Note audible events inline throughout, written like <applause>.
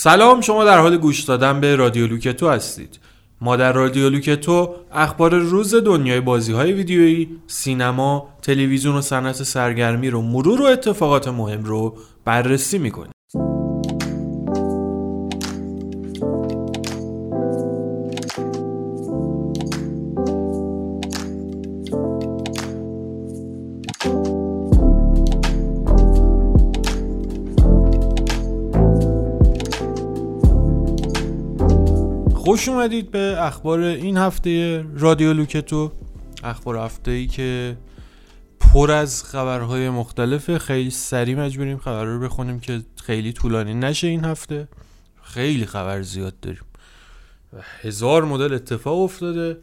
سلام شما در حال گوش دادن به رادیو لوکتو هستید ما در رادیو لوکتو اخبار روز دنیای بازی های ویدیویی، سینما، تلویزیون و صنعت سرگرمی رو مرور و اتفاقات مهم رو بررسی می‌کنیم. خوش اومدید به اخبار این هفته رادیو لوکتو. اخبار هفته ای که پر از خبرهای مختلفه خیلی سریع مجبوریم خبر رو بخونیم که خیلی طولانی نشه این هفته. خیلی خبر زیاد داریم. هزار مدل اتفاق افتاده.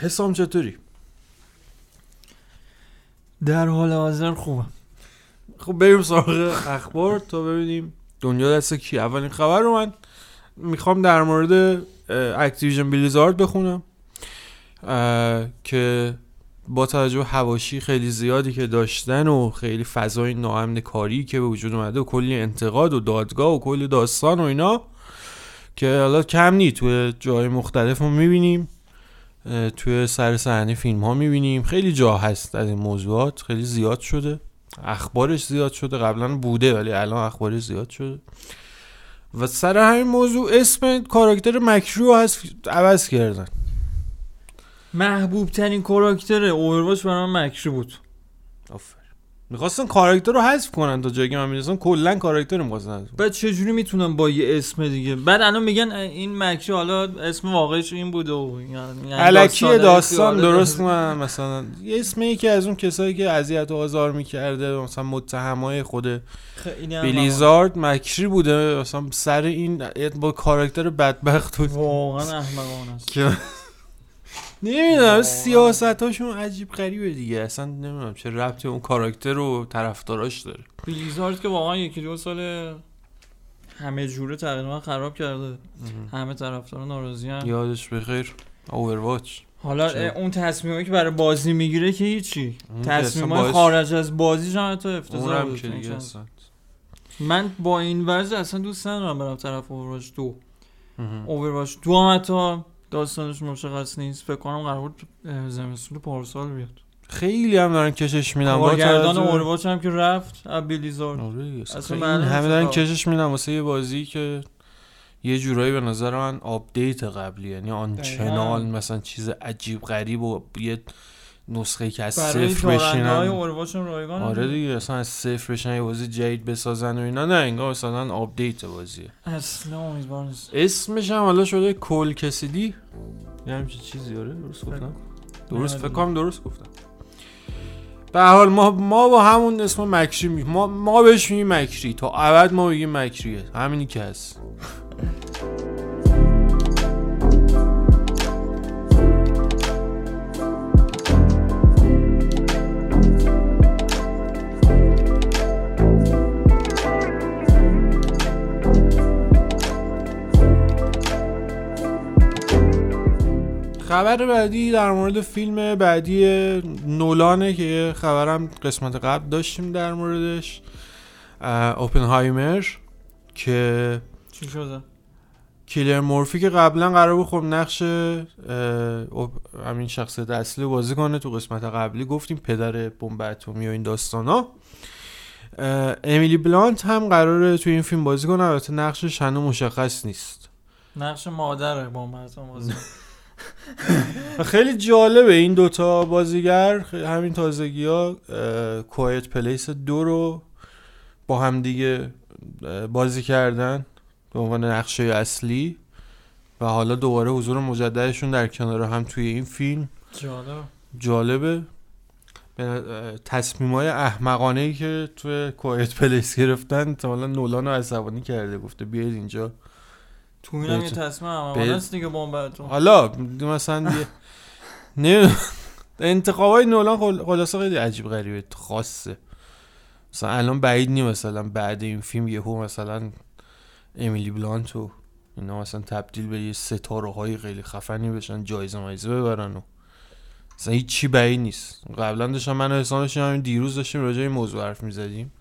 حسام چطوری؟ در حال حاضر خوبم. خب بریم سراغ اخبار تا ببینیم دنیا دست کی. اولین خبر رو من می‌خوام در مورد اکتیویژن بلیزارد بخونم که با توجه به هواشی خیلی زیادی که داشتن و خیلی فضای ناامن کاری که به وجود اومده و کلی انتقاد و دادگاه و کلی داستان و اینا که حالا کم نی توی جای مختلف رو می‌بینیم توی سر صحنه فیلم ها می‌بینیم. خیلی جا هست از این موضوعات خیلی زیاد شده. اخبارش زیاد شده. قبلا بوده ولی الان اخبارش زیاد شده. و سر همین موضوع اسم کاراکتر مکرو هست عوض کردن. محبوب ترین کاراکتر اوورواچ برای من مکرو بود. آفر می‌خواستن کاراکتر رو حذف کنن تا جایی که من می‌دونستم کلا کاراکتر رو می‌خواستن بعد چجوری می‌تونم با یه اسم دیگه؟ بعد الان میگن این مکرو حالا اسم واقعیش این بوده و یعنی علکی داستان, داستان درست من مثلا یه اسمی که از اون کسایی که اذیت و آزار می‌کرده مثلا متهمای خود بلیزارد مکری بوده مثلا سر این با کاراکتر بدبخت واقعا احمقانه است. نمی‌دونم سیاست هاشون عجیب غریبه دیگه. اصلا نمی‌دونم چه ربطی اون کاراکتر رو طرفداراش داره. بلیزارد که واقعا یکی دو سال همه جوره تقریبا خراب کرده. همه طرفدارا ناراضی هم. یادش بخیر. اوورواچ حالا اون تصمیمی که برای بازی می‌گیره که هیچی. تصمیم خارج از بازیش هم حتی افتضاح بود من با این وضع اصلا دوست ندارم برم طرف اوورواچ دو. اوورواچ دو هم حتی داستانش مشخص نیست؟ فکر کنم قرار بود زمستون پارسال بیاد. خیلی هم دارن کشش میدن. کارگردان اورواچ هم که رفت ابیلیزارد آره اصلا همه دارن کشش میدن. واسه یه بازی که یه جورایی به نظر من update قبلی یعنی آن چنان مثلا چیز عجیب غریب و یه نسخه که از صفر بشینن. آره دیگه اصلا از صفر بشینن یه بازی جدید بسازن و اینا نه انگار مثلا update بازیه. اصلا امیدوار اسمش هم حالا شده کول کسیدی. یه همچین چیزی آره درست گفتم. درست فکر کنم درست گفتم. به حال ما ما با همون اسم مکری می ما ما بهش میگیم مکری. تا ابد ما بگیم مکریه. همینی که هست. <laughs> خبر بعدی در مورد فیلم بعدی نولانه که خبرم قسمت قبل داشتیم در موردش اوپنهایمر که چی شده؟ کیلر مورفی که قبلا قرار بود خب نقش همین شخصیت اصلی بازی کنه تو قسمت قبلی گفتیم پدر بمب اتمی و این داستانا. امیلی بلانت هم قراره تو این فیلم بازی کنه البته نقشش هنوز مشخص نیست. نقش مادر بمب اتمی بازی <laughs> <laughs> خیلی جالبه این دوتا بازیگر همین تازگی ها کوایت پلیس دو رو با هم دیگه بازی کردن به عنوان نقشه اصلی و حالا دوباره حضور مجددشون در کنار هم توی این فیلم. جالب. جالبه. تصمیم های احمقانه ای که توی کوایت پلیس گرفتن تا حالا نولان رو عصبانی کرده گفته بیاید اینجا تو این هم یه تصمیم است دیگه بمبتون حالا مثلا نه انتخابای نولان خلاصه خیلی عجیب غریبه خاصه. مثلا الان بعید نی مثلا بعد این فیلم یهو مثلا امیلی بلانت و اینا مثلا تبدیل به یه ستاره های خیلی خفنی بشن جایزه مایزه ببرن و مثلا هیچ چی بعید نیست. قبلا داشتم من و حسامش همین دیروز داشتیم راجع این موضوع حرف می‌زدیم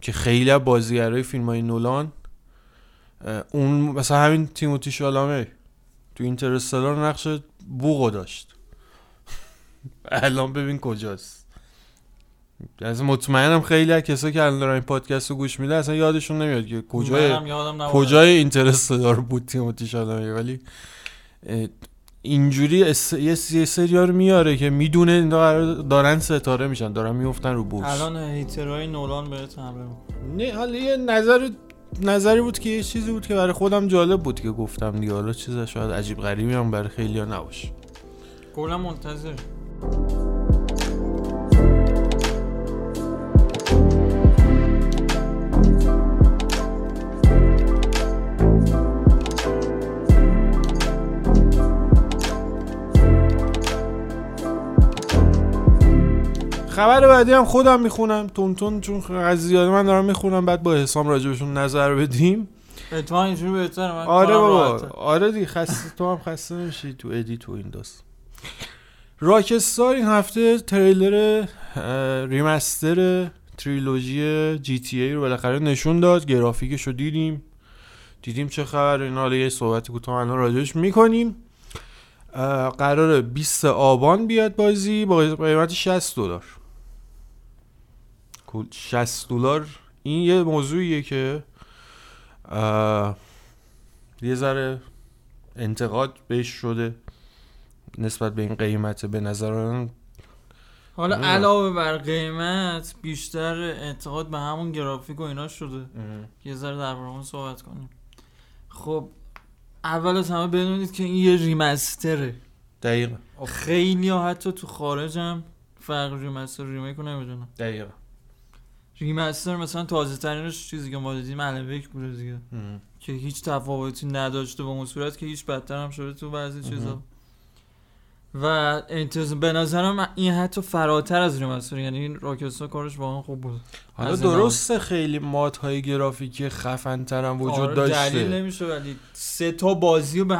که خیلی از بازیگرای فیلم های نولان اون مثلا همین تیموتی شالامه تو اینترستلار نقش بوغو داشت. <laughs> الان ببین کجاست. از مطمئنم خیلی از کسایی که الان دارن این پادکست رو گوش میده اصلا یادشون نمیاد که کجای کجای اینترستلار بود تیموتی شالامه. ولی اینجوری اس... یه سریار میاره که می‌دونه دارن ستاره میشن دارن میفتن رو بورس. الان هیترهای نولان بهت حمله نه حالا یه نظر نظری بود که یه چیزی بود که برای خودم جالب بود که گفتم دیگه. حالا چیزا شاید عجیب غریبی هم برای خیلی نباشه. کلا منتظر خبر بعدی هم خودم می‌خونم. تون چون از زیاده من دارم می‌خونم بعد با حسام راجبشون نظر بدیم. اتفاقا اینجوری بهتره من آره بابا. آره دی خسته تو هم خسته نمیشی تو ادی تو این داست راکستار این هفته تریلر ریمستر تریلوژی جی تی ای رو بالاخره نشون داد گرافیکش رو دیدیم. دیدیم چه خبر این حالا یه صحبتی کوتاه الان راجعش می‌کنیم. قرار 20 آبان بیاد بازی با قیمت 60 دلار. 60 دلار. این یه موضوعیه که یه ذره انتقاد بهش شده نسبت به این قیمت به نظر حالا علاوه بر قیمت بیشتر انتقاد به همون گرافیک و اینا شده. یه ذره در اون صحبت کنیم. خب اول از همه بدونید که این یه remaster ه. دقیقا. خیلی ها حتی تو خارجم فرق remaster remake رو نمی‌دونم دقیقا. remaster مثلا تازه ترینش چیزی که ما دیدیم الن ویک بوده دیگه. که هیچ تفاوتی نداشته به اون صورت که هیچ بدتر هم شده تو بعضی چیزا. و انتظار به نظرم این حتی فراتر از remaster یعنی این راکستار کارش واقعا خوب بود. حالا درسته خیلی مات های گرافیکی خفن ترم وجود آره داشته. دلیل نمیشه ولی سه تا بازی رو به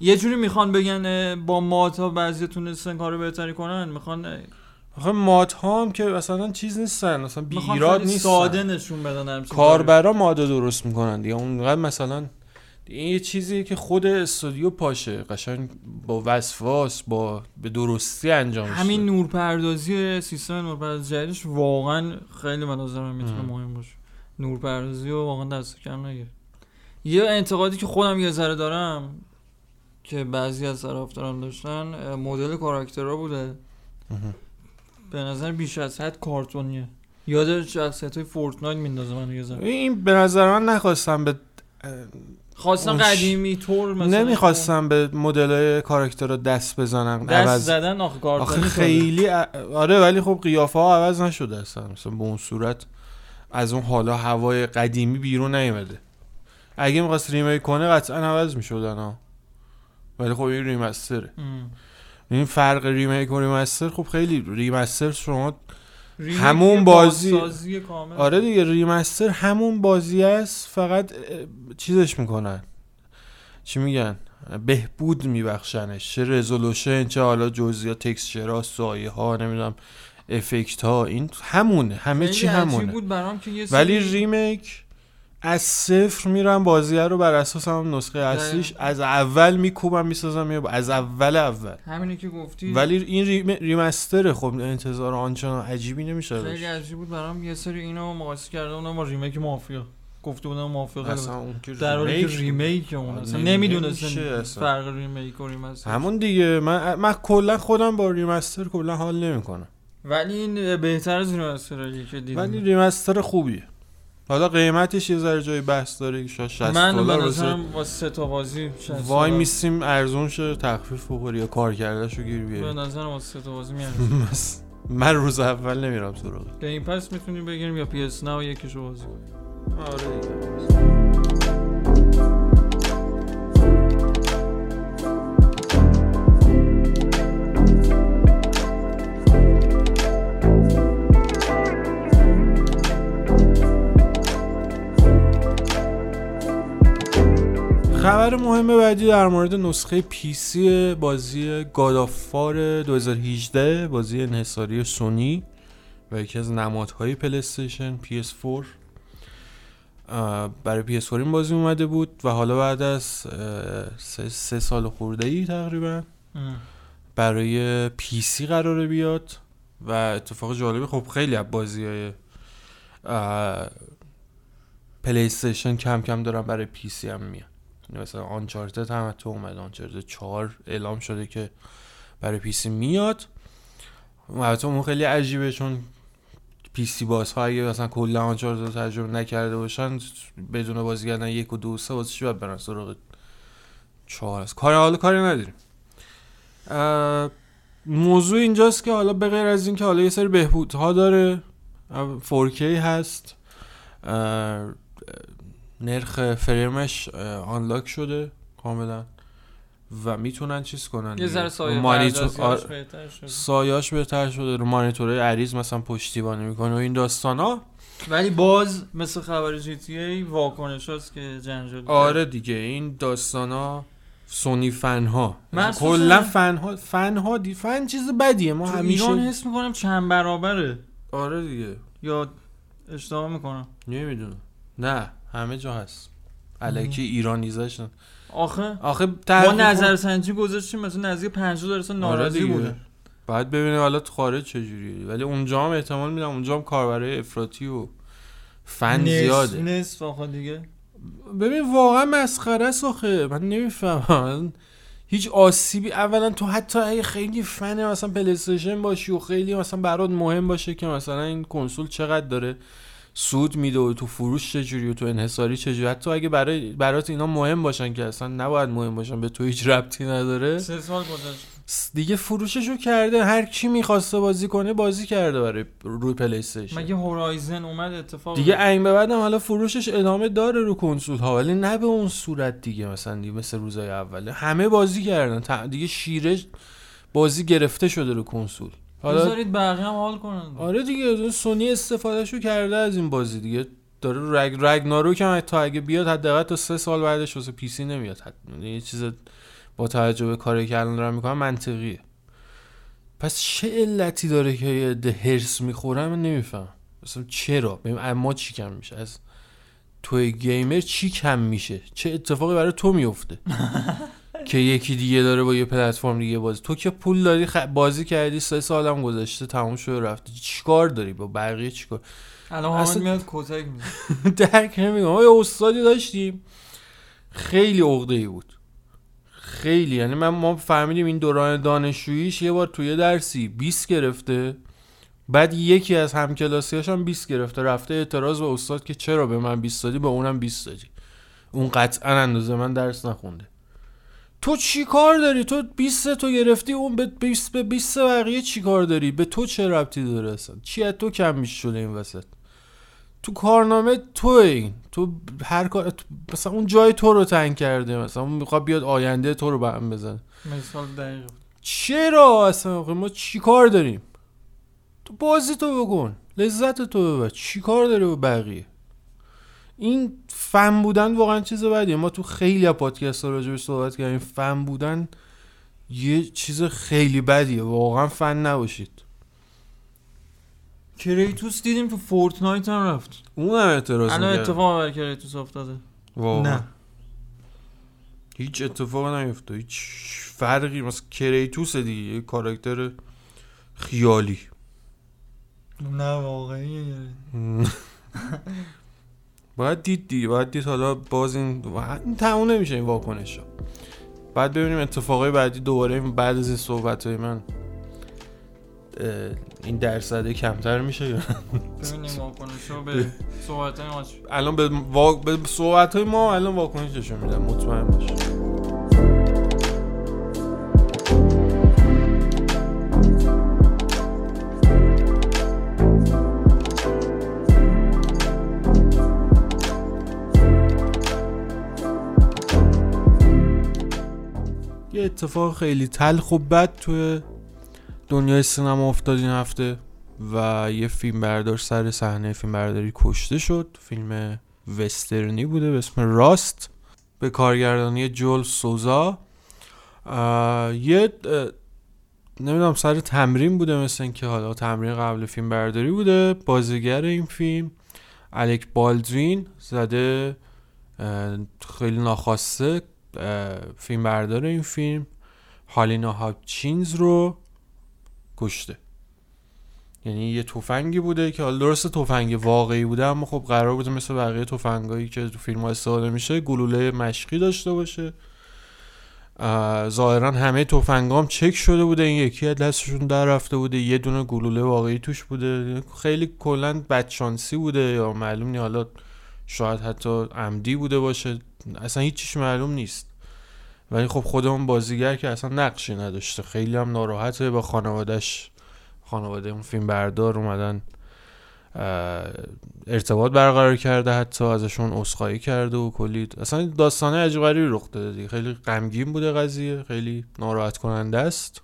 یه جوری می‌خوان بگن با مات ها بعضی تونستن کارو بهتری کنن می‌خوان آخه مات ها هم که مثلا چیز نیستن مثلا بی ایراد نیستن. ساده نشون بدن کاربرا ماد درست می‌کنن دیگه. اونقدر مثلا این یه چیزی که خود استودیو پاشه. قشنگ با وسواس با به درستی انجام شده. همین نورپردازی سیستم نورپردازی جدیدش واقعا خیلی به نظر می‌تونه مهم باشه. نورپردازی رو واقعا دست کم نگیر. یه انتقادی که خودم یه ذره دارم که بعضی از طرفداران داشتن مدل کاراکترها بوده. به نظر بیش از حد کارتونیه. یاد شخصیت های فورتنایت میندازه من یه این به نظر من نخواستم به خواستم قدیمی طور مثلا نمی‌خواستم به مدل کاراکتر رو دست بزنم. دست عوض... زدن آخه, آخه خیلی آره ولی خب قیافه ها عوض نشده اصلا. مثلا به اون صورت از اون حالا هوای قدیمی بیرون نیومده. اگه می‌خواست remake کنه قطعا عوض می‌شدن ها. ولی خب این remaster ه. این فرق remake و remaster خب خیلی remaster شما همون بازی آره دیگه remaster همون بازی است فقط چیزش می‌کنن. چی میگن؟ بهبود میبخشنش. چه resolution چه حالا جزئیات texture ها سایه ها نمی‌دونم effect ها این همونه. همه چی همونه. بود برام که ولی remake از صفر میرم بازی رو بر اساس هم نسخه اصلیش. از اول میکوبم می‌سازم از اول اول. همینی که گفتی. ولی این remaster ه خب انتظار آنچنان عجیبی نمیشه خیلی عجیب بود برام یه سری اینو مقایسه کرده بودم با remake مافیا. گفته بودم مافیا اصلا اون که در حالی که remake؟ اون اصلا نمی‌دونستم فرق remake و remaster. همون دیگه. من من کلا خودم با remaster کلا حال نمی‌کنم. ولی این بهتر از remaster که دیدم. ولی remaster خوبیه. حالا قیمتش یه ذره جای بحث داره شاید 60 من دلار با سه تا بازی وایمیسیم ارزون شه تخفیف بخوری یا کار کردهشو گیر بیاری. به نظرم با سه تا بازی میاد <laughs> من روز اول نمیرم سراغ Game Pass می‌تونیم بگیریم یا PS Now یکیشو بازی کنیم. آره. دیگه خبر مهم بعدی در مورد نسخه PC بازی God of War 2018 بازی انحصاری سونی و یکی از نمادهای PlayStation PS4 برای پی اس بازی اومده بود و حالا بعد از سه, سال خورده ای تقریبا برای PC قراره بیاد و اتفاق جالبی خب خیلی از بازی های PlayStation کم کم دارن برای PC هم میاد مثلا Uncharted هم تو اومد Uncharted چهار اعلام شده که برای PC میاد. البته اون خیلی عجیبه چون PC باز ها اگه مثلا کلا Uncharted تجربه نکرده باشن بدون بازی کردن یک و دو سه واسه باید برن سراغ چهار؟ است کار حالا کاری نداریم. موضوع اینجاست که حالا به غیر از این که حالا یه سری بهبودها داره 4K هست. نرخ فریمش آنلاک شده کاملا. و می‌تونن چیز کنن یه ذره سایه مانیتور بهتر شده. سایاش بهتر شده رو مانیتورهای عریض مثلا پشتیبانی می‌کنه و این داستان ها ولی باز مثل خبر جی تی ای واکنش هست که جنجال آره دیگه این داستان ها سونی فن ها کلا فن ها فن ها دی فن چیز بدیه ما همیشه ایران حس می‌کنم چند برابره. آره دیگه. یا اشتباه می‌کنم. نمی‌دونم. نه. همه جا هست. الکی ایرانیزشن آخه؟ آخه ما نظر سنجی گذاشتیم مثلا نزدیک 50 درصد ناراضی آره بوده بعد ببینیم حالا تو خارج چجوریه ولی اونجا هم احتمال میدم اونجا هم کاربرای افراطی و فن زیاده. نصف آخه دیگه. ببین واقعا مسخره است آخه. من نمی‌فهمم. هیچ آسیبی اولا تو حتی اگه خیلی فن مثلا پلی باشی و خیلی مثلا برات مهم باشه که مثلا این کنسول چقدر داره. سود میده و تو فروش چجوری و تو انحصاری چجوری. حتی اگه برای برات اینا مهم باشن که اصلا نباید مهم باشن به تو هیچ ربطی نداره. سه سال گذشت. دیگه فروششو کرده هر کی می‌خواسته بازی کنه بازی کرده برای روی PlayStation مگه Horizon اومد؟ اتفاق دیگه این به بعدم حالا فروشش ادامه داره رو کنسول ها ولی نه به اون صورت دیگه مثلا دیگه مثل روزای اوله. همه بازی کردن. دیگه شیره بازی گرفته شده رو کنسول. حالا بذارید بقیه هم حال کنن آره دیگه سونی استفادهشو کرده از این بازی دیگه. داره رگ رگ نارو که تا اگه بیاد حداقل تا سه سال بعدش واسه پی سی نمیاد. حد... یه چیز با توجه به کاری که الان دارم می‌کنم منطقیه. پس چه علتی داره که یه ده هرس می‌خورم من نمیفهم مثلا چرا؟ اما چی کم میشه؟ از توی گیمر چی کم میشه؟ چه اتفاقی برای تو میفته <laughs> که یکی دیگه داره با یه پلتفرم دیگه بازی. تو که پول داری خ... بازی کردی سه سالم گذشته تموم شده رفته چیکار داری؟ با بقیه چیکار؟ الان اصلا... میاد کتک <laughs> درک نمیگم ما یه استادی داشتیم. خیلی عقده ای بود. خیلی. یعنی من ما فهمیدیم این دوران دانشجوییش یه بار توی درسی 20 گرفته. بعد یکی از همکلاسیاش هم 20 گرفته. رفته اعتراض به استاد که چرا به من 20 دادی؟ به اونم 20 دادی. اون قطعا اندازه من درس نخونده. تو چی کار داری؟ تو 20 تو گرفتی اون به 20 به 20 بقیه چی کار داری؟ به تو چه ربطی داره اصلا؟ چی از تو کم میشه شده این وسط؟ تو کارنامه تو این. تو هر کار مثلا اون جای تو رو تنگ کرده مثلا اون می‌خواد بیاد آینده تو رو به هم بزنه. مثال دقیق. چرا اصلا؟ ما چی کار داریم؟ تو بازی تو بکن. لذت تو ببر. چی کار داره به بقیه؟ این فن بودن واقعا چیز بدیه. ما تو خیلی از پادکست ها راجبش صحبت کردیم. فن بودن یه چیز خیلی بدیه. واقعا فن نباشید. Kratos دیدیم تو Fortnite هم رفت. اون هم اعتراض الان اتفاق بر Kratos افتاده. واقعا. نه. هیچ اتفاق نیفته هیچ فرقی. مثل Kratos دیگه یه کاراکتر خیالی. نه واقعی <laughs> باید دید دی باید دید حالا باز این این تموم نمیشه این واکنش ها. بعد ببینیم اتفاقای بعدی دوباره بعد از این صحبت های من این درصده کمتر میشه ببینیم واکنش ها به <laughs> صحبت های ما الان به, وا... به صحبت های ما الان واکنششون میدم مطمئن باشه اتفاق خیلی تلخ و بد توی دنیای سینما افتاد این هفته و یه فیلم بردار سر صحنه فیلم برداری کشته شد. فیلم وسترنی بوده به اسم راست به کارگردانی جول سوزا. یه نمی‌دونم سر تمرین بوده مثل اینکه حالا تمرین قبل فیلم برداری بوده. بازیگر این فیلم الک بالدوین زده خیلی ناخواسته فیلم بردار این فیلم هالینا هاپچینز رو کشته. یعنی یه تفنگی بوده که حالا درست تفنگ واقعی بوده اما خب قرار بوده مثل بقیه تفنگایی که تو فیلم ها استفاده میشه گلوله مشقی داشته باشه. ظاهرا همه تفنگام چک شده بوده. این یکی از دستشون در رفته بوده. یه دونه گلوله واقعی توش بوده. خیلی کلا بدشانسی بوده یا معلوم نی حالا شاید حتی عمدی بوده باشه. اصلا هیچیش معلوم نیست. ولی خب خودمون بازیگر که اصلا نقشی نداشته. خیلی هم ناراحته با خانوادش خانواده اون فیلم بردار اومدن ارتباط برقرار کرده حتی ازشون اسخایی کرده و کلی اصلا داستانه عجیب غریبی رخ داده خیلی غمگین بوده قضیه. خیلی ناراحت کننده است.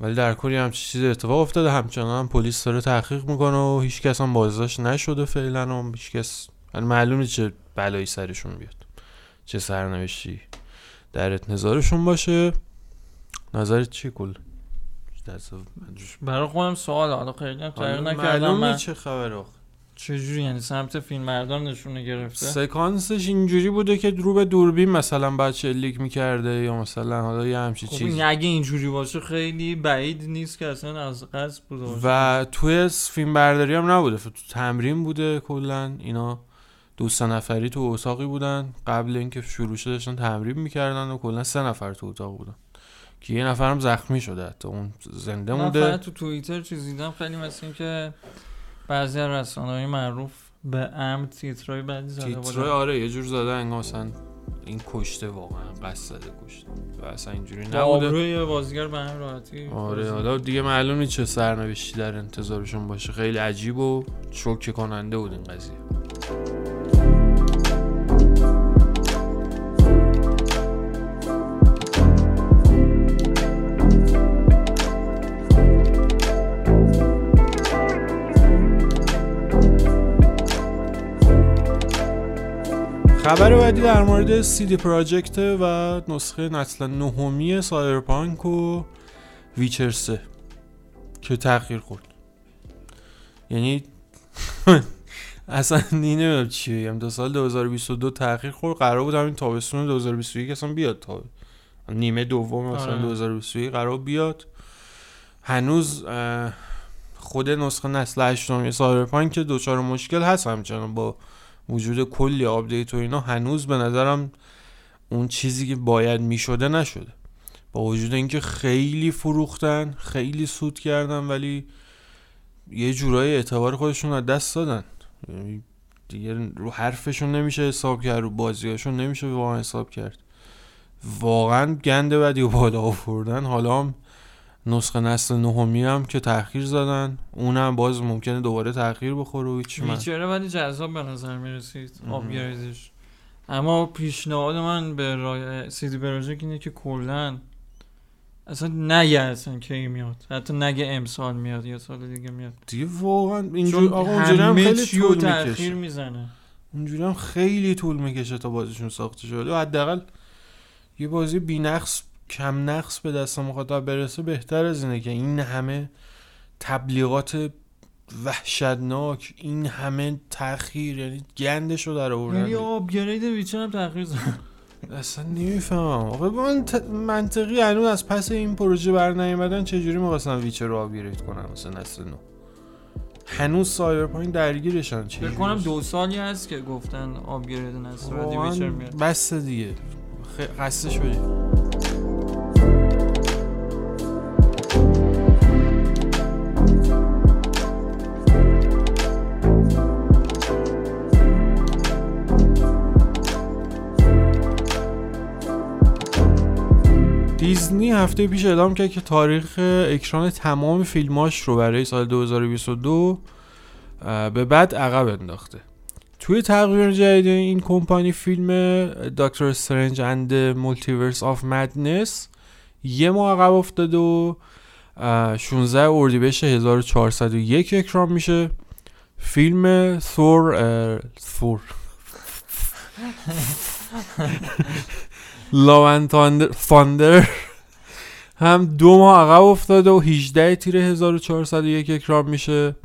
ولی در کلی هم چیزی اتفاق افتاده. همچنان هم پلیس داره تحقیق می‌کنه و هیچ کس هم بازداشت نشده فعلا و هیچ کس یعنی معلومه چه بلایی سرشون بیاد. چه سرنوشتی. در نظارشون باشه. نظرت چی کل؟ برای خودم سوال حالا خیلی هم تغییر نکردم من. چه خبر چجوری؟ یعنی سمت فیلم مردار نشونه گرفته؟ سکانسش اینجوری بوده که رو به دوربین مثلا بچه لیک می‌کرده یا مثلا حالا یه همچی خب چیز اگه اینجوری باشه خیلی بعید نیست که اصلا از قصد بوده باشه. و توی فیلم برداری هم نبوده. تو تمرین بوده کلا. اینا دو سه نفری تو اتاقی بودن. قبل اینکه شروع شده داشتن تمرین می‌کردن و کلا سه نفر تو اتاق بودن. که یه نفرم زخمی شده حتی. اون زنده مونده. تو توییتر چیز دیدم خیلی مثل این که بعضی از های معروف به ام تیترای بعدی زده تیترای آره یه جور زده انگار این کشته واقعا قصد زده کشته. و اصلا اینجوری نبوده. آبروی بازیگر به هم راحتی. آره حالا دیگه معلوم نیست چه سرنوشتی در انتظارشون باشه. خیلی عجیب و شوکه کننده بود این قضیه. خبر بعدی در مورد CD Projekt و نسخه نسل نهمی Cyberpunk و Witcher 3 که تاخیر خورد. یعنی <laughs> اصلا نمی‌دونم چی بگم. تا سال 2022 تاخیر خورد. قرار بود همین تابستون 2021 اصلا بیاد تا نیمه دوم مثلا 2021 آره. قرار بیاد. هنوز خود نسخه نسل هشتم Cyberpunk که دچار مشکل هست همچنان با وجود کلی آپدیت و اینا هنوز به نظرم اون چیزی که باید می‌شده نشده. با وجود اینکه خیلی فروختن خیلی سود کردن ولی یه جورایی اعتبار خودشون از دست دادن. یعنی دیگه رو حرفشون نمیشه حساب کرد رو بازیاشون نمیشه واقعا حساب کرد. واقعا گنده بدی و بالا آوردن. حالا هم نسخه نسل نهمی هم که تاخیر زدن اونم باز ممکنه دوباره تاخیر بخوره و هیچ من. ولی جذاب به نظر می‌رسید آپگریدش اما پیشنهاد من به رای سیدی پروژکت اینه که کلا اصلا نگه اصلا کی میاد. حتی نگه امسال میاد یا سال دیگه میاد. دیگه واقعا اینجوری آقا اونجوری هم خیلی طول می‌کشه. می‌زنه. اونجوری هم خیلی طول می‌کشه تا بازیشون ساخته شده حداقل یه بازی بی‌نقص کم نقص به دست مخاطب برسه بهتر از اینه که این همه تبلیغات وحشتناک این همه تاخیر یعنی گندش رو در آوردن. یعنی upgrade Witcher هم تاخیر اصلا نمی‌فهمم. آقا من ت... منطقی هنوز از پس این پروژه بر نیومدن چجوری می‌خواستن Witcher رو upgrade کنن مثلا نسل نو؟ هنوز Cyberpunk درگیرشن چه فکر کنم دو سالی هست که گفتن upgrade نسل Witcher میاد. بس دیگه. خستش بریم دیزنی هفته پیش اعلام کرد که تاریخ اکران تمام فیلماش رو برای سال 2022 به بعد عقب انداخته. توی تقویم جدید این کمپانی فیلم Doctor Strange in the Multiverse of Madness یه ماه عقب افتاده و 16 اردیبهشت 1401 اکران میشه. فیلم Thor Thor لاون فاندر هم دو ماه عقب افتاده و 18 تیر 1401 اکرام میشه.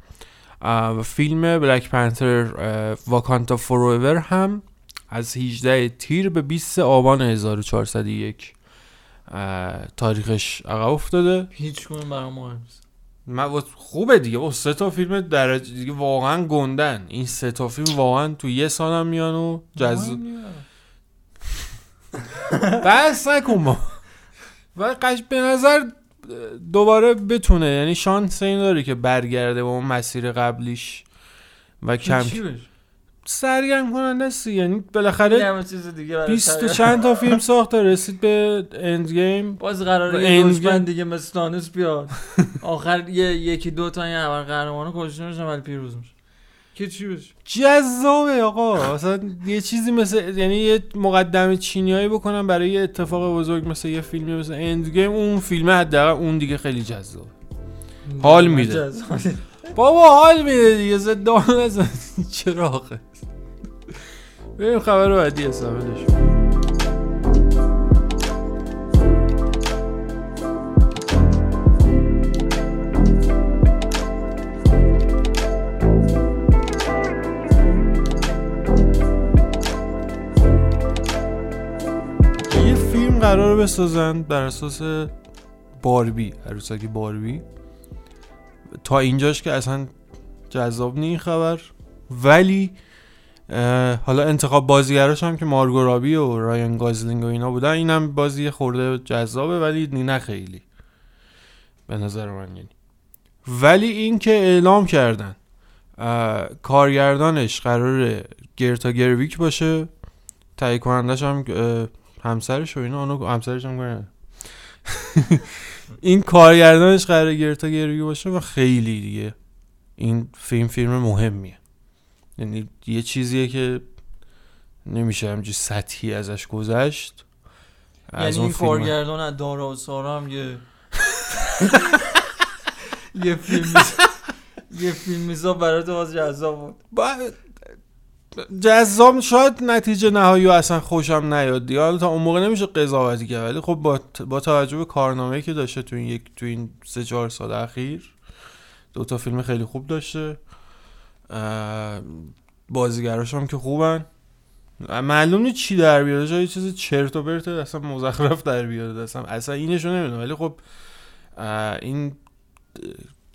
و فیلم بلک پنتر واکانتا فوروور هم از 18 تیر به 20 آبان 1401 تاریخش عقب افتاده. هیچ برای مهم من خوبه دیگه. او سه تا فیلم درجه دیگه واقعا گندن. این سه تا فیلم واقعا تو یه سال هم میان و جذاب بس نکن ما. و قش به نظر دوباره بتونه. یعنی شانس این داره که برگرده با اون مسیر قبلیش و کم سرگرم کننده است یعنی بالاخره 20 چند تا فیلم ساخت تا رسید به اند گیم باز قراره یه دیگه مثل بیاد. آخر یه یکی دو تا یه اول قهرمانو کشته میشن ولی پیروز میشه. که چی بشه جذابه آقا؟ اصلا یه چیزی مثل یعنی یه مقدمه چینیایی بکنم برای یه اتفاق بزرگ مثل یه فیلمی مثل اند گیم اون فیلم حداقل اون دیگه خیلی جذاب. حال میده. بابا حال میده دیگه. زدان از چراغه. بریم خبر بعدی استفاده یه قرار بسازن بر اساس باربی عروسک باربی. تا اینجاش که اصلا جذاب نی خبر. ولی حالا انتخاب بازیگراش هم که مارگو رابی و رایان گازلینگ و اینا بودن اینم بازی خورده جذابه ولی نه خیلی. به نظر من یعنی. ولی این که اعلام کردن کارگردانش قرار گرتا گرویک باشه تهیه کنندش هم همسرش و اینا اونو همسرش هم <laughs> این کارگردانش قرار گرتا گرویک باشه و خیلی دیگه این فیلم فیلم مهمیه. یعنی یه چیزیه که نمیشه همجی سطحی ازش گذشت. یعنی این کارگردان از دارا و سارا هم یه <laughs> یه فیلم یه فیلم میزا برای تو باز جذاب بود جذاب شاید نتیجه نهایی اصلا خوشم نیاد دیگه. حالا تا اون موقع نمیشه قضاوتی کرد ولی خب با, با توجه به کارنامه‌ای که داشته تو این یک تو این سه چهار سال اخیر دو تا فیلم خیلی خوب داشته. بازیگراش هم که خوبن. معلوم نیست چی در بیاره. جای چیز چرت و پرت اصلا مزخرف در بیاره. اصلا اصلا اینشو نمی‌دونم. ولی خب این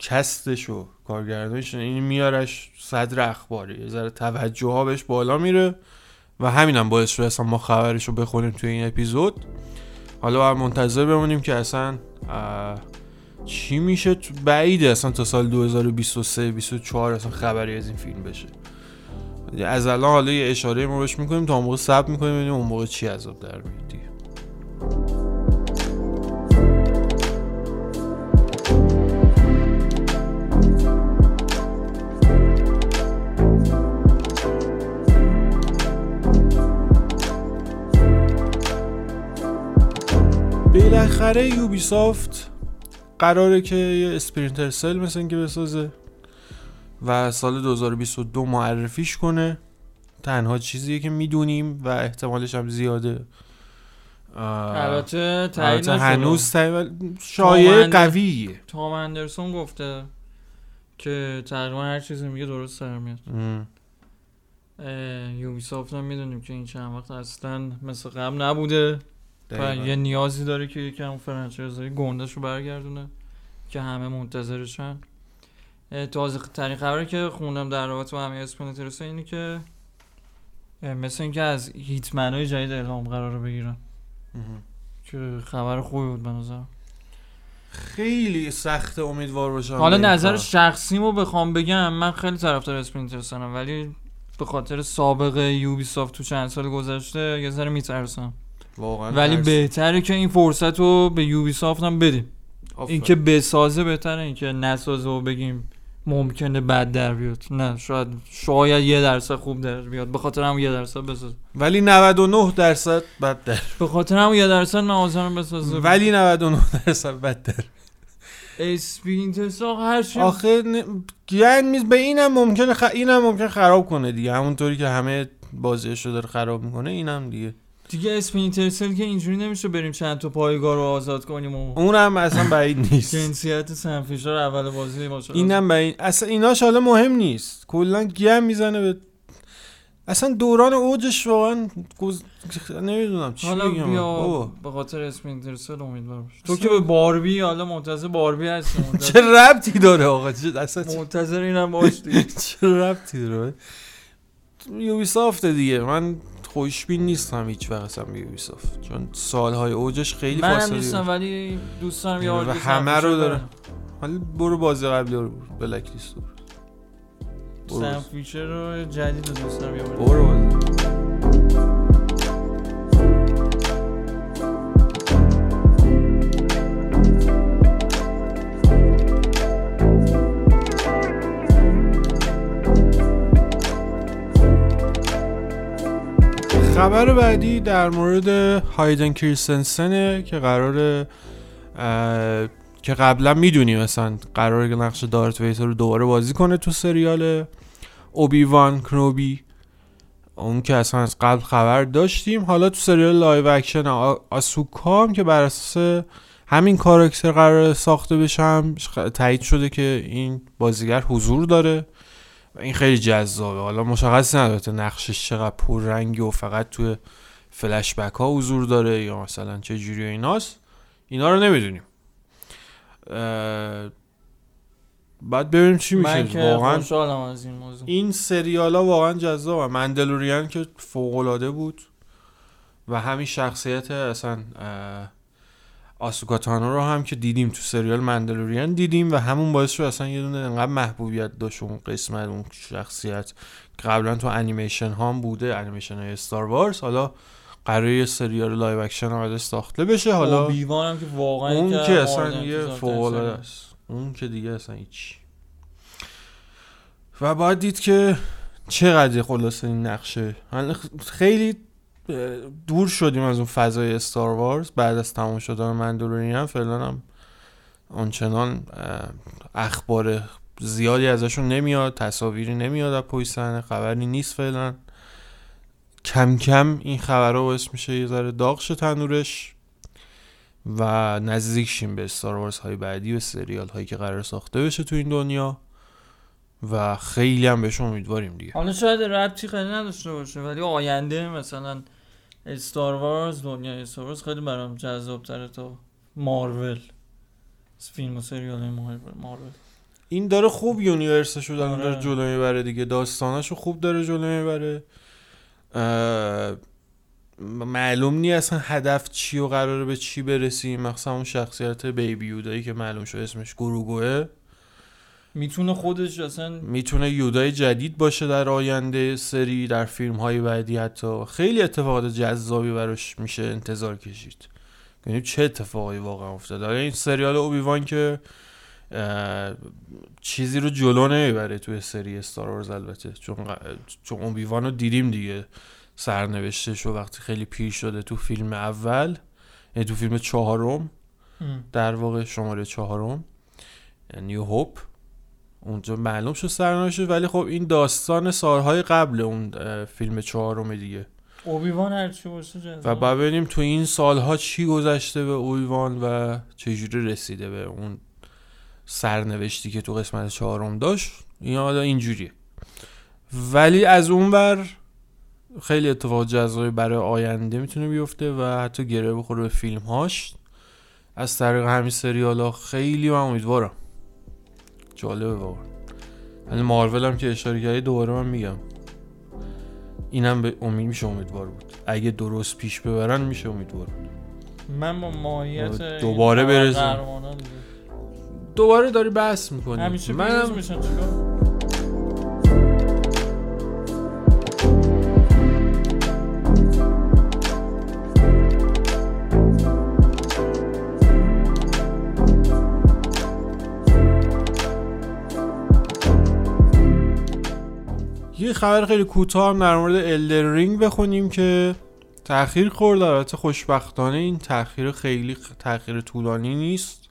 کستش و کارگردانش این میارش صدر اخباری. یه ذره توجه ها بهش بالا میره و همینم هم باعث شده اصلا ما خبرش رو بخونیم توی این اپیزود. حالا منتظر بمونیم که اصلا چی میشه بعیده اصلا تا سال 2023 24 اصلا خبری از این فیلم بشه. از الان حالا یه اشاره ما بهش می‌کنیم تا اون موقع صبر می‌کنیم ببینیم اون موقع چی عذاب در میاد بالاخره یوبیسافت قراره که یه اسپرینتر سل مثل اینکه بسازه و سال 2022 معرفیش کنه. تنها چیزیه که می‌دونیم و احتمالش هم زیاده. البته هنوز شایع قویه. تام اندرسون گفته که تقریبا هر چیزی میگه درست سر میاد. یوبی سافت هم می‌دونیم که این چند وقت اصلا مثل قبل نبوده. و یه نیازی داره که یکم فرانچایزی گندش رو برگردونه که همه منتظرشن. تازه ترین خبری که خوندم در رابطه با همه اسپلینتر اینه که مثل اینکه از هیتمن های جدید اعلام قرار بگیرن. که خبر خوبی بود به خیلی سخت امیدوار باشم. حالا نظر شخصیمو بخوام بگم من خیلی طرفدار اسپلینتر ولی به خاطر سابقه یوبی سافت تو چند سال گذشته یه ذره میترسم. ولی بهتره که این فرصت رو به یوبی سافت هم بدیم. اینکه بسازه بهتره اینکه نسازه و بگیم ممکنه بد در بیاد. نه شاید شاید یه درصد خوب در بیاد. به خاطر هم یه درصد بسازه. ولی 99 درصد بد در به خاطر هم یه درصد نوازن بسازه. ولی 99 درصد بد در اسپینتر ساق هر چی آخه ن... یعنی به اینم ممکنه خ... اینم ممکن خراب کنه دیگه. همونطوری که همه بازیشو داره خراب می‌کنه اینم دیگه. دیگه اسپینترسل که اینجوری نمیشه بریم چند تا پایگاه رو آزاد کنیم و اونم اصلا بعید <laughs> نیست. جنسیت سنفیشر اول بازی ما اینم بعید اصلا ایناش حالا مهم نیست. کلا گم می‌زنه به اصلا دوران اوجش واقعا گز... نمی‌دونم چی حالا بگم بیا به خاطر اسپینترسل امیدوار تو که به باربی حالا منتظر باربی هستی. <laughs> چه ربطی داره آقا؟ چه اصلا منتظر اینم باش <laughs> چه ربطی داره؟ یوبی سافت دیگه. من خوشبین نیستم هیچ وقت اصلا به یوبی سافت چون سالهای اوجش خیلی فاصله من نیستم ولی دوست دارم یاد همه رو داره. ولی برو بازی قبلی رو بلک لیست رو. سم فیچر رو جدید رو دوست دارم برو. خبر بعدی در مورد Hayden Christensen ه که قرار که قبلا می‌دونیم مثلا قرار نقش Darth Vader رو دوباره بازی کنه تو سریال Obi-Wan Kenobi اون که اصلا از قبل خبر داشتیم. حالا تو سریال live action Ahsoka که بر اساس همین کاراکتر قرار ساخته بشم تایید شده که این بازیگر حضور داره. این خیلی جذابه. حالا مشخص نداره نقشش چقدر پررنگی و فقط توی فلش بک ها حضور داره یا مثلا چه جوری ایناست. اینا رو نمی‌دونیم. بعد ببینیم چی میشه. واقعا از این موضوع. این سریال ها واقعا جذاب مندلوریان که فوق العاده بود و همین شخصیت اصلا آسوکاتانو رو هم که دیدیم تو سریال مندلوریان دیدیم و همون باعث شد اصلا یه دونه انقدر محبوبیت داشت اون قسمت اون شخصیت. قبلا تو انیمیشن ها هم بوده انیمیشن های Star Wars حالا قراره سریال live action هم ساخته بشه. حالا Obi-Wan م که واقعا اون که اصلا یه فوق است. اون که دیگه اصلا هیچ. و باید دید که چقدر خلاصه این نقشه. خیلی دور شدیم از اون فضای Star Wars بعد از تمام شدن Mandalorian فعلا هم آنچنان اخبار زیادی ازشون نمیاد تصاویری نمیاد از پشت خبری نیست فعلا. کم کم این خبرها باعث میشه یه ذره داغ شه تنورش و نزدیک شیم به استار های بعدی و سریال هایی که قرار ساخته بشه تو این دنیا و خیلی هم بهش امیدواریم دیگه. حالا شاید ربطی خیلی نداشته باشه ولی آینده مثلا استار وارز دنیا استار وارز خیلی برام جذاب تره تا مارول. فیلم و سریال مارول. این داره خوب یونیورس شدن آره. داره جلو می‌بره دیگه. داستاناشو خوب داره جلو می‌بره. معلوم نی اصلا هدف چی و قراره به چی برسیم. مثلا اون شخصیت بیبی یودایی که معلوم شد اسمش گروگوه. می‌تونه خودش اصلا می‌تونه یودای جدید باشه در آینده سری در فیلم های بعدی حتی. خیلی اتفاقات جذابی براش میشه انتظار کشید. یعنی چه اتفاقی واقعا افتاده؟ این سریال اوبیوان که چیزی رو جلو نمی‌بره توی سری استار البته. چون چون اوبیوان رو دیدیم دیگه. سرنوشتش و وقتی خیلی پیر شده تو فیلم اول یعنی تو فیلم چهارم در واقع شماره چهارم نیو هوپ اونجا معلوم شد سرنوشتش ولی خب این داستان سالهای قبل اون فیلم چهارم دیگه. اوبیوان هرچی باشه و بعد ببینیم تو این سالها چی گذشته به اوبیوان و چجوری رسیده به اون سرنوشتی که تو قسمت چهارم داشت. این حالا اینجوریه. ولی از اونور خیلی اتفاق جذابی برای آینده می‌تونه بیفته و حتی گره بخوره به فیلم هاش از طریق همین سریال ها خیلی من امیدوارم. جالبه واقعا. یعنی مارول هم که اشاره کردی دوباره من میگم. اینم به امید میشه امیدوار بود. اگه درست پیش ببرن میشه امیدوار بود. من با ماهیت دوباره برزم. دوباره داری بحث می‌کنی. همیشه منم میشن یه خبر خیلی کوتاه هم در مورد Elden Ring بخونیم که تاخیر خورد البته خوشبختانه این تاخیر خیلی تاخیر طولانی نیست.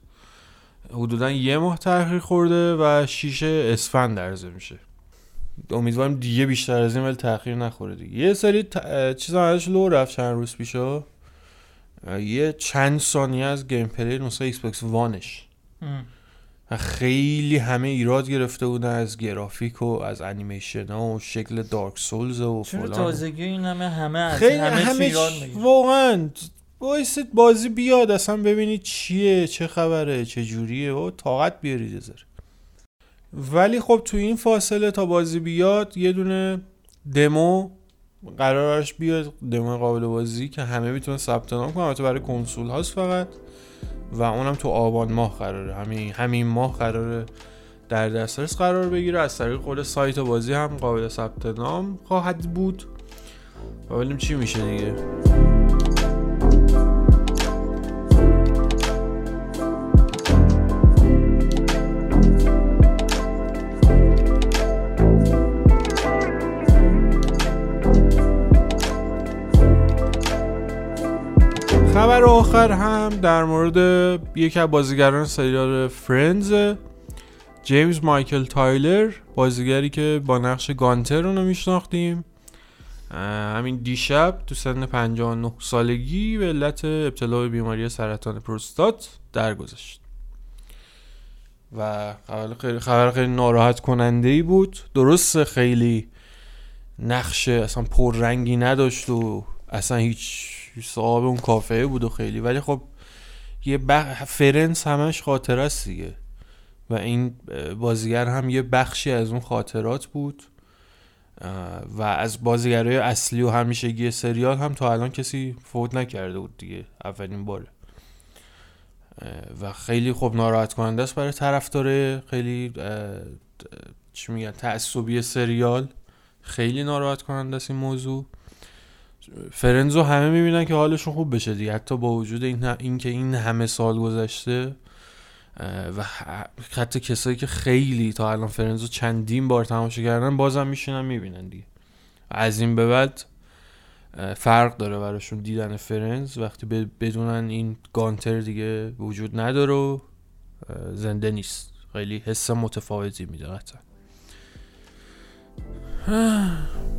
حدودا یه ماه تاخیر خورده و شیشه اسفند درزه میشه. امیدوارم دیگه بیشتر از این ولی تاخیر نخوره دیگه. یه سری ت... چیز ازش لو رفت چند روز پیشا یه چند ثانیه از gameplay نسخه Xbox One ش خیلی همه ایراد گرفته بودن از گرافیک و از انیمیشن ها و شکل دارک سولز و فلان. تازگی این همه همه خیلی همه, همه واقعا. بایستید بازی بیاد اصلا ببینید چیه چه خبره چه جوریه. و طاقت بیارید زر ولی خب تو این فاصله تا بازی بیاد یه دونه دمو قرارش بیاد دمو قابل بازی که همه می‌تونن ثبت نام کنن. برای کنسول هاست فقط. و اونم تو آبان ماه قراره. همین همین ماه قراره در دسترس قرار بگیره. از طریق خود سایت بازی هم قابل ثبت نام خواهد بود. و ببینیم چی میشه دیگه. خبر آخر هم در مورد یکی از بازیگران سریال Friends جیمز مایکل تایلر بازیگری که با نقش گانتر رو میشناختیم. همین دیشب تو سن 59 سالگی به علت ابتلا به بیماری سرطان پروستات درگذشت. و خبر خیلی, خبر خیلی ناراحت کننده ای بود. درست خیلی نقش اصلا پررنگی نداشت و اصلا هیچ صاحب اون کافه بود و خیلی. ولی خب یه بخ... فرنس همش خاطر است دیگه. و این بازیگر هم یه بخشی از اون خاطرات بود. و از بازیگرای اصلی و همیشگی سریال هم تا الان کسی فوت نکرده بود دیگه اولین باره. و خیلی خوب ناراحت کننده است برای طرفدار خیلی چی میگن تعصبی سریال. خیلی ناراحت کننده است این موضوع. فرنزو همه می‌بینن که حالشون خوب بشه دیگه. حتی با وجود این, این که این همه سال گذشته و حتی کسایی که خیلی تا الان فرنزو چندین بار تماشا کردن بازم میشینن می‌بینن دیگه. از این به بعد فرق داره براشون دیدن فرنز. وقتی بدونن این گانتر دیگه وجود نداره و زنده نیست. خیلی حس متفاوتی میده قطعا.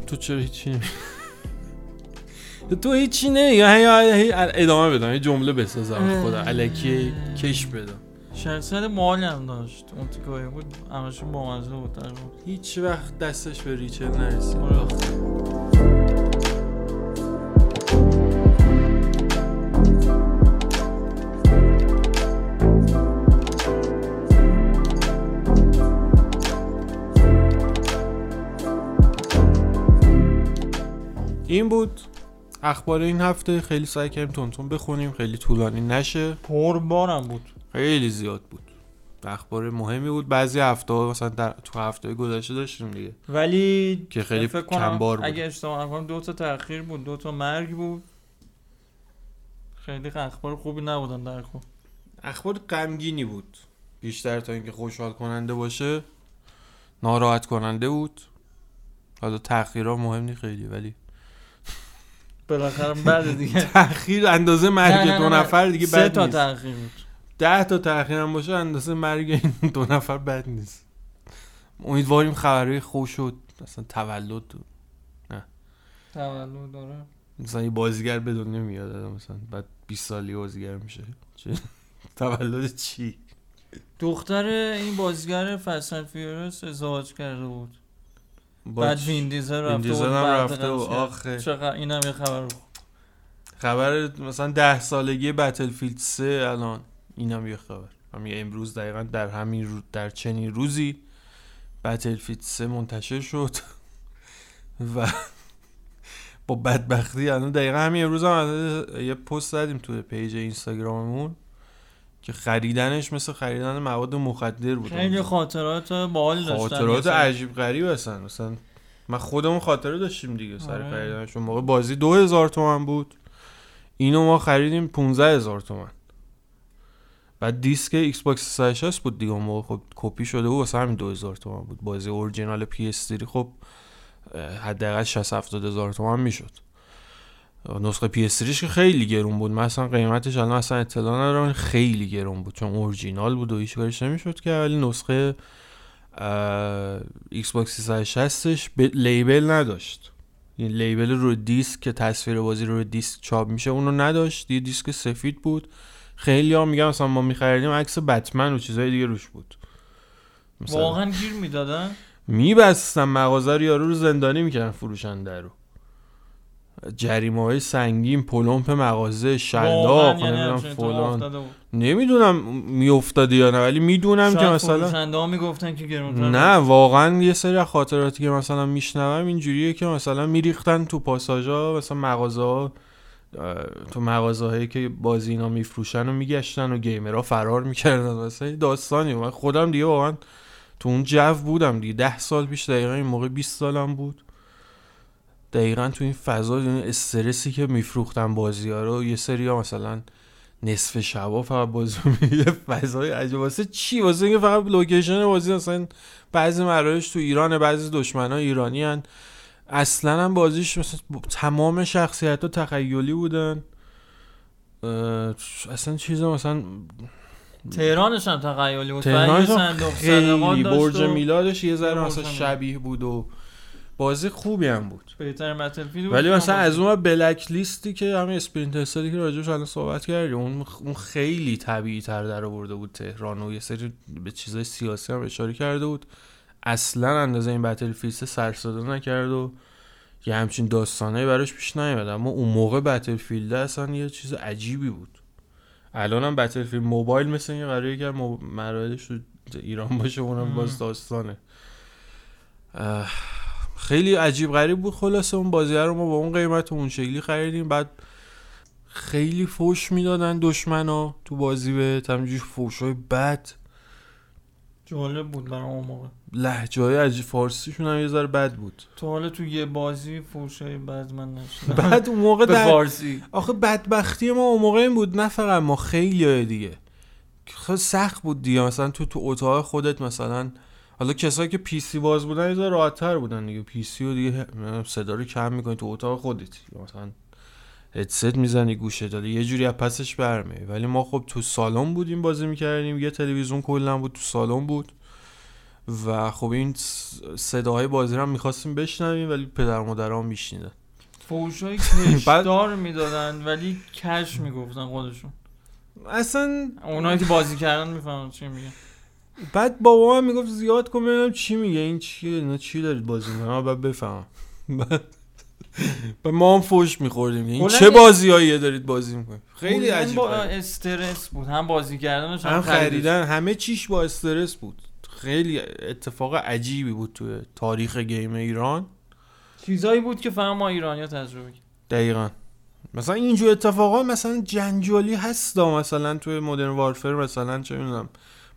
تو چرا هیچی تو هیچی نه یا ادامه بدم یه جمله بسازم خدا علکی کش بدم. شخصیت مالی هم داشت اون تیکایی بود همشون با مزه بود هیچ وقت دستش به ریچل نرسید. این بود اخبار این هفته خیلی سعی کردیم تونتون بخونیم خیلی طولانی نشه. پربارم بود. خیلی زیاد بود. اخبار مهمی بود. بعضی هفته مثلا در تو هفته گذشته داشتیم دیگه. ولی که خیلی کم بار بود. اگه اشتباه نکنم دو تا تاخیر بود دو تا مرگ بود. خیلی اخبار خوبی نبودن در خود اخبار غمگینی بود. بیشتر تا اینکه خوشحال کننده باشه ناراحت کننده بود. حالا تاخیرها مهم نی خیلی ولی بالاخره بعد دیگه. <laughs> تاخیر اندازه مرگ دو نفر دیگه سه تا تاخیر بود. ده تا تاخیر هم باشه اندازه مرگ این دو نفر بد نیست. امیدواریم خبرهای خوش شد مثلا تولد نه. تولد داره مثلا یه بازیگر به دنیا میاد مثلا بعد 20 سالی بازیگر میشه. چه؟ <laughs> تولد چی؟ دختر این بازیگر Fast Furious ازدواج کرده بود. بعد وین دیزل رفته و رفته و آخه. چقدر اینم یه خبر خبر مثلا ده سالگی Battlefield سه الان. اینم یه خبر. همین امروز دقیقا در همین رو در چنین روزی Battlefield سه منتشر شد. <laughs> و با بدبختی الان دقیقا همین امروز هم یه پست زدیم توی page اینستاگراممون. که خریدنش مثل خریدن مواد مخدر بود. خیلی خاطرات باحال داشتن. خاطرات عجیب غریب هستن. مثلا من خودمون خاطره داشتیم دیگه سر آره. خریدنش. موقع بازی دو هزار تومن بود. اینو ما خریدیم 15 هزار تومن. بعد دیسک Xbox 360 بود دیگه اون موقع. خب کپی شده بود واسه همین 2000 تومن بود. بازی original PS 3 خب حداقل 60 70 هزار تومن می‌شد. نسخه PS که خیلی گرون بود. مثلا قیمتش الان اصلا اطلاع ندارم خیلی گرون بود. چون اورجینال بود و هیچ کارش نمی‌شد که. ولی نسخه Xbox 360 ش label نداشت. این label رو دیسک که تصویر بازی رو دیسک چاپ میشه اونو نداشت. یه دیسک سفید بود. خیلی ها میگم مثلا ما میخریدیم عکس بتمن و چیزهای دیگه روش بود. واقعا گیر می‌دادن؟ میبستن مغازه رو یارو رو زندانی می‌کردن فروشنده رو. جریمه های سنگین پلمپ مغازه شلاق یعنی نمی‌دونم فلان. نمی‌دونم میافتاده یا نه ولی می‌دونم که مثلا می‌گفتن که نه واقعا یه سری خاطراتی که مثلا میشنوم اینجوریه که مثلا میریختن تو پاساژا مثلا مغازه ها تو مغازه هایی که بازی اینا میفروشن و میگشتن و گیمرها فرار می‌کردن. مثلا داستانی من خودم دیگه واقعا تو اون جو بودم دیگه. ده سال پیش دقیقا این موقع 20 سالم بود. دقیقا تو این فضا استرسی که میفروختن بازی ها رو یه سری ها مثلا نصف شبا فقط بازی یه فضای عجب واسه چی؟ واسه اینکه فقط لوکیشن بازی مثلا بعضی مراحلش تو ایران بعضی دشمن ها ایرانی هن. اصلا هم بازیش مثلا تمام شخصیت ها تخیلی بودن. اصلا چیز مثلا تهرانش هم تخیلی بود. تهرانش هم خیلی برج میلادش یه ذره مثلا شبیه بود و بازی خوبی هم بود. بهتر ولی مثلا از اون بلک لیستی که همین اسپرینت استادی که راجعش الان صحبت کردیم اون اون خیلی طبیعی تر در آورده بود تهران و یه سری به چیزای سیاسی هم اشاره کرده بود. اصلا اندازه این بتل فیلد سر نکرد و یه همچین داستانه براش پیش نیومد. اما اون موقع بتل فیلد اصلا یه چیز عجیبی بود. الان هم بتل فیلد موبایل مثل این قراره که مراحلش تو ایران باشه اونم باز داستانه. خیلی عجیب غریب بود. خلاصه اون بازی رو ما با اون قیمت اون شکلی خریدیم. بعد خیلی فوش می‌دادن دشمنا تو بازی به همینجوری فوش های بد. جالب بود برای اون موقع. لحجه های عجیب فارسیشون هم یه ذره بد بود. تو حالا تو یه بازی فوش های بد من نشدم <laughs> بعد اون موقع <laughs> در فارسی. آخه بدبختی ما اون موقع این بود. نه فقط ما خیلی دیگه. خیلی سخت بود دیگه. مثلا تو تو اتاق خودت مثلا حالا کسایی که PC باز بودن یه راحت تر بودن دیگه. PC رو دیگه صدا رو کم می‌کنی تو اتاق خودت. مثلا هدست می‌زنی گوشه داده یه جوری از پسش برمیای ولی ما خب تو سالن بودیم بازی می‌کردیم. یه تلویزیون کلا بود تو سالن بود. و خب این صداهای بازی رو می‌خواستیم بشنویم ولی پدر و مادرام میشنیدن. فوشای <laughs> کشدار می‌دادن ولی کش می‌گفتن خودشون. اصلا اونایی که بازی کردن می‌فهمن چی میگن. بعد بابا من می‌گفت زیاد کن ببینم چی میگه. این چیه؟ اینا چی دارید بازی می‌کنن بعد بفهم <laughs> ما هم فوش میخوردیم. این چه بازیایی دارید بازی می‌کنید؟ خیلی عجیب با استرس بود. هم بازی کردنش هم خریدن. همه چیش با استرس بود. خیلی اتفاق عجیبی بود توی تاریخ گیم ایران. چیزایی بود که فهم ما ایرانیا تجربه دقیقا. مثلا اینجور اتفاقا مثلا جنجالی هست مثلا توی مدرن وارفر مثلا چه می‌دونم.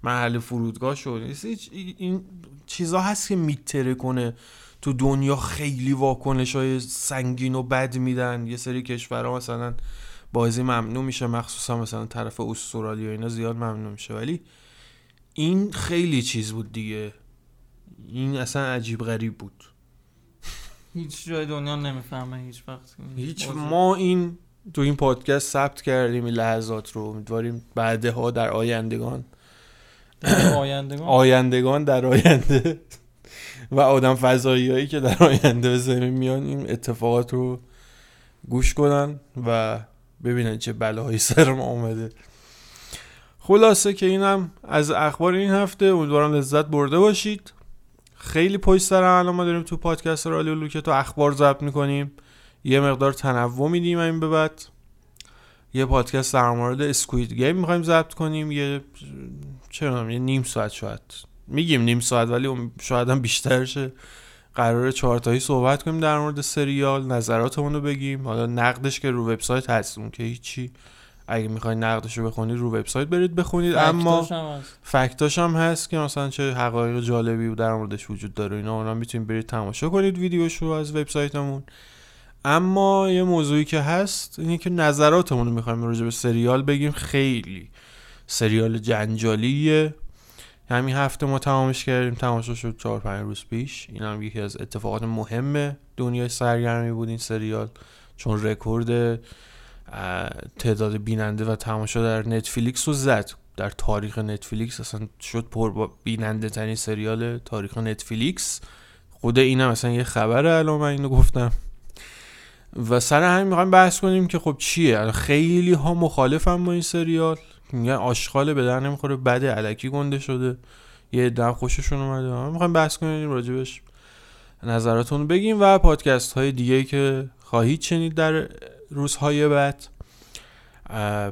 محل فرودگاه شد. این چیزا هست که میتره کنه. تو دنیا خیلی واکنش های سنگین و بد میدن. یه سری کشورها مثلا بازی ممنوع میشه مخصوصا مثلا طرف استرالیا اینا زیاد ممنوع میشه. ولی این خیلی چیز بود دیگه. این اصلا عجیب غریب بود. هیچ جای دنیا نمی‌فهمه هیچ وقت. هیچ ما این تو این پادکست ثبت کردیم این لحظات رو. امیدواریم بعدها در آیندگان آیندگان؟ آیندگان در آینده. و آدم فضایی هایی که در آینده به زمین میان این اتفاقات رو گوش کنن و ببینن چه بلاهایی سر ما آمده خلاصه که اینم از اخبار این هفته امیدوارم لذت برده باشید. خیلی پشت سر الان ما داریم تو پادکست رالی و تو اخبار ضبط می‌کنیم. یه مقدار تنوع میدیم این به بعد. یه پادکست در مورد اسکوید گیم می‌خوایم ضبط کنیم. یه چه یه نیم ساعت شاید. میگیم نیم ساعت ولی شاید هم بیشتر شه. قرار چهار تایی صحبت کنیم در مورد سریال نظراتمون رو بگیم. حالا نقدش که رو وبسایت هست اون که هیچی. اگه می‌خواین نقدش رو بخونید رو وبسایت برید بخونید. اما فکتاش هم هست. که مثلا چه حقایق جالبی در موردش وجود داره. اینا اونا می‌تونید برید تماشا کنید ویدیوش رو از وبسایتمون. اما یه موضوعی که هست اینه که نظراتمون رو می‌خوایم راجع به سریال بگیم. خیلی. سریال جنجالیه. همین هفته ما تمامش کردیم تماشا شد چهار پنج روز پیش. این هم یکی از اتفاقات مهم دنیای سرگرمی بود این سریال چون رکورد تعداد بیننده و تماشا در نتفلیکس رو زد. در تاریخ نتفلیکس اصلا شد پر بیننده ترین سریال تاریخ نتفلیکس. خود اینم مثلا یه خبره الان من اینو گفتم. و سر همین می‌خوایم بحث کنیم که خب چیه؟ خیلی ها مخالفم با این سریال. میگن آشغال به در نمی‌خوره بد علکی گنده شده. یه دم خوششون اومده. می‌خوایم بحث کنیم راجبش. نظراتون بگیم و پادکست های دیگه که خواهید شنید در روزهای بعد.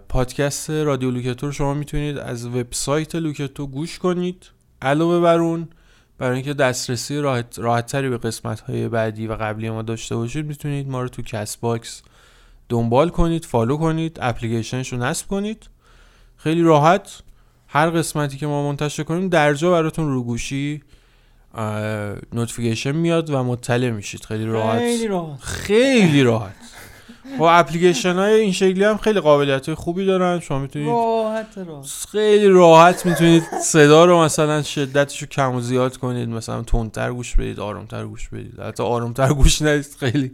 پادکست رادیو لوکتو شما می‌تونید از وبسایت لوکتو گوش کنید. علاوه بر اون برای اینکه دسترسی راحت, راحت تری به قسمت های بعدی و قبلی ما داشته باشید می‌تونید ما رو تو Castbox دنبال کنید follow کنید اپلیکیشنش رو نصب کنید. خیلی راحت هر قسمتی که ما منتشر کنیم درجا براتون رو گوشی notification میاد و مطلع میشید. خیلی راحت. خیلی راحت. خیلی راحت. <laughs> و اپلیکیشن های این شکلی هم خیلی قابلیت های خوبی دارن. شما می‌تونید راحت راحت. خیلی راحت می‌تونید صدا رو مثلا شدتش رو کم و زیاد کنید. مثلا تندتر گوش بدید آرامتر گوش بدید. حتی آرامتر گوش ندید. خیلی.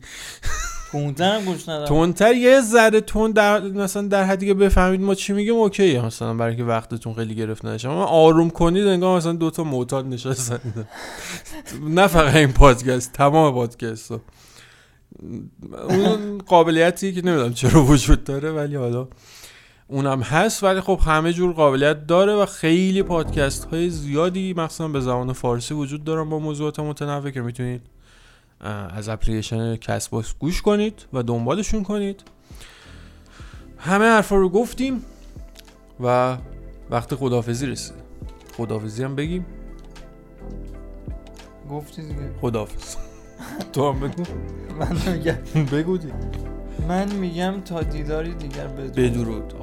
تندتر گوش ندید تندتر یه ذره تند در مثلا در حدی که بفهمید ما چی میگیم اوکیه. مثلا برای اینکه وقتتون خیلی گرفت نشه. اما آروم کنید انگار مثلا دو تا معتاد نشستن. <laughs> نه فقط این پادکست تمام پادکست اون قابلیتی که نمی‌دونم چرا وجود داره ولی حالا اونم هست. ولی خب همه جور قابلیت داره و خیلی پادکست های زیادی مخصوصا به زبان فارسی وجود دارن با موضوعات متنوع که می‌تونید از اپلیکیشن Castbox گوش کنید و دنبالشون کنید. همه حرفا رو گفتیم و وقت خدافظی رسید خدافظی هم بگیم. گفتی دیگه. خدافز <laughs> تو هم بگو. من میگم. <laughs> بگو دی من میگم تا دیداری دیگر بدرود. بدرود.